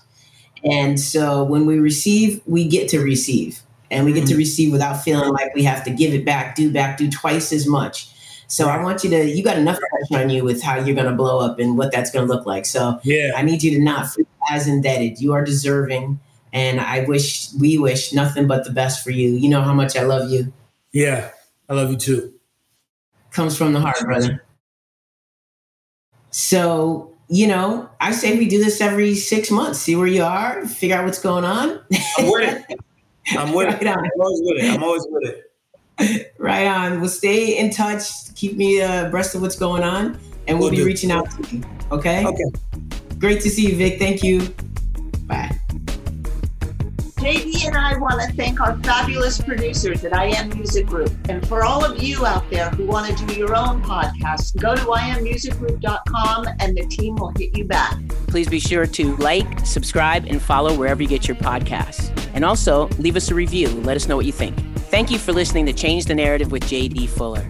And so when we receive, we get to receive and we get to mm-hmm. receive without feeling like we have to give it back, do back, do twice as much. So I want you to, you got enough pressure on you with how you're going to blow up and what that's going to look like. So yeah. I need you to not feel as indebted. You are deserving. And I wish, we wish nothing but the best for you. You know how much I love you. Yeah, I love you too. Comes from the heart, brother. So, you know, I say we do this every six months, see where you are, figure out what's going on. I'm with it. I'm with right it. On. I'm always with it. I'm always with it. right on. We'll stay in touch. Keep me uh, abreast of what's going on, and we'll, we'll be do. reaching out to you. Okay. Okay. Great to see you, Vic. Thank you. Bye. JD and I want to thank our fabulous producers at IM Music Group. And for all of you out there who want to do your own podcast, go to immusicgroup.com and the team will hit you back. Please be sure to like, subscribe, and follow wherever you get your podcasts. And also leave us a review. Let us know what you think. Thank you for listening to Change the Narrative with JD Fuller.